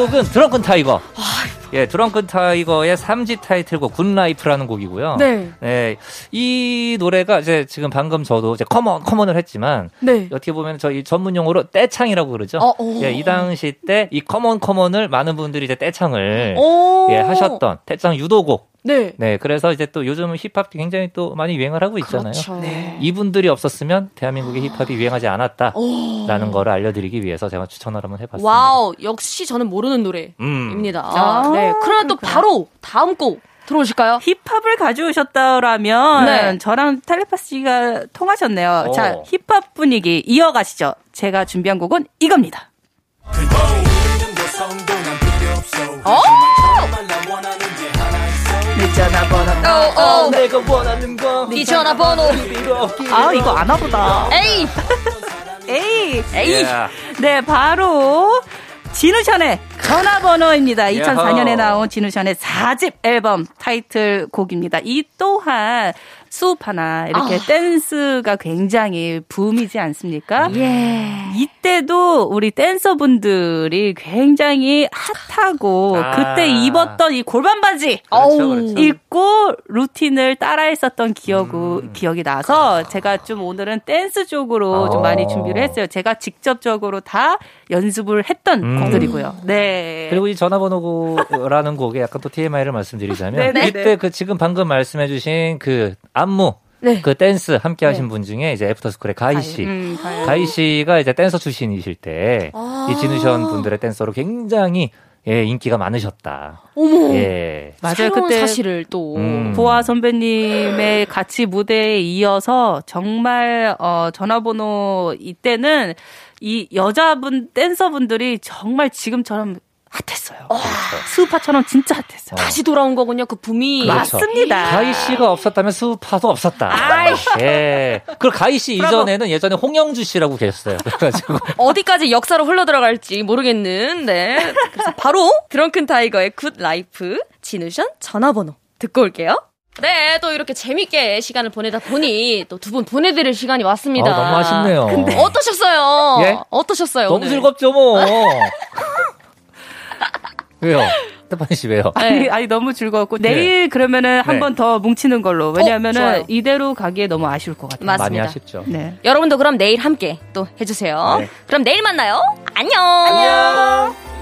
곡은 드렁큰 타이거. 예, 드렁큰 타이거의 3집 타이틀곡 Good Life라는 곡이고요. 네. 네, 이 노래가 이제 지금 방금 저도 이제 come on come on을 했지만 네. 어떻게 보면 저희 전문 용어로 떼창이라고 그러죠. 어, 어. 예, 이 당시 때 이 come on come on을 많은 분들이 이제 떼창을 오. 예, 하셨던 떼창 유도곡. 네. 네, 그래서 이제 또 요즘 힙합이 굉장히 또 많이 유행을 하고 있잖아요. 그렇죠. 네. 이분들이 없었으면 대한민국의 힙합이 유행하지 않았다라는 오. 거를 알려드리기 위해서 제가 추천을 한번 해봤습니다. 와우, 역시 저는 모르는 노래입니다. 음. 아, 네. 그러면 또. 바로 다음 곡 들어오실까요? 힙합을 가져오셨다라면 네. 저랑 텔레파시가 통하셨네요. 오. 자, 힙합 분위기 이어가시죠. 제가 준비한 곡은 이겁니다. 어? 내 전화번호. 어, 어. 내가 원하는 건네 전화번호. 아, 이거 안 와보다. 에이! 에이. 에이! 네, 바로 진우션의 전화번호입니다. 2004년에 야호. 나온 진우션의 4집 앨범 타이틀곡입니다. 이 또한 수업 하나 이렇게 아. 댄스가 굉장히 붐이지 않습니까? 예. 이때도 우리 댄서분들이 굉장히 핫하고 아. 그때 입었던 이 골반 바지 그렇죠, 그렇죠. 입고 루틴을 따라했었던 기억 음. 기억이 나서 제가 좀 오늘은 댄스 쪽으로 좀 어. 많이 준비를 했어요. 제가 직접적으로 다 연습을 했던 음. 곡들이고요. 네. 그리고 이 전화번호라는 곡에 약간 또 TMI를 말씀드리자면 네네. 이때 그 지금 방금 말씀해주신 그 안무 네. 그 댄스 함께 하신 분 중에 이제 애프터스쿨의 가희 씨. 음. 가희 씨가 이제 댄서 출신이실 때이 아. 진우션 분들의 댄서로 굉장히 예, 인기가 많으셨다. 어머. 예. 맞아요. 새로운 그때 사실을 또. 음. 보아 선배님의 같이 무대에 이어서 정말 어 전화번호 이때는 이 여자분 댄서분들이 정말 지금처럼 핫했어요. 스우파처럼 진짜 핫했어요. 다시 돌아온 거군요. 그 붐이. 그렇죠. 맞습니다. 가희 씨가 없었다면 스우파도 없었다. 아이. 예. 그리고 가희 씨 이전에는 예전에 홍영주 씨라고 계셨어요. 그래가지고 어디까지 역사로 흘러 들어갈지 모르겠는. 네. 그래서 바로 드렁큰 타이거의 Good Life 지누션 전화번호 듣고 올게요. 네, 또 이렇게 재밌게 시간을 보내다 보니 또 두 분 보내드릴 시간이 왔습니다. 아, 너무 아쉽네요. 근데 어떠셨어요? 예? 어떠셨어요? 너무 오늘? 즐겁죠, 뭐. 왜요? 스테파니 씨 왜요? 아니, 아니 너무 즐거웠고 내일 그러면은 한 네. 번더 뭉치는 걸로 어, 왜냐하면은 좋아요. 이대로 가기에 너무 아쉬울 것 같아요. 맞습니다. 많이 아쉽죠. 네. 여러분도 그럼 내일 함께 또 해주세요. 네. 그럼 내일 만나요. 안녕. 안녕.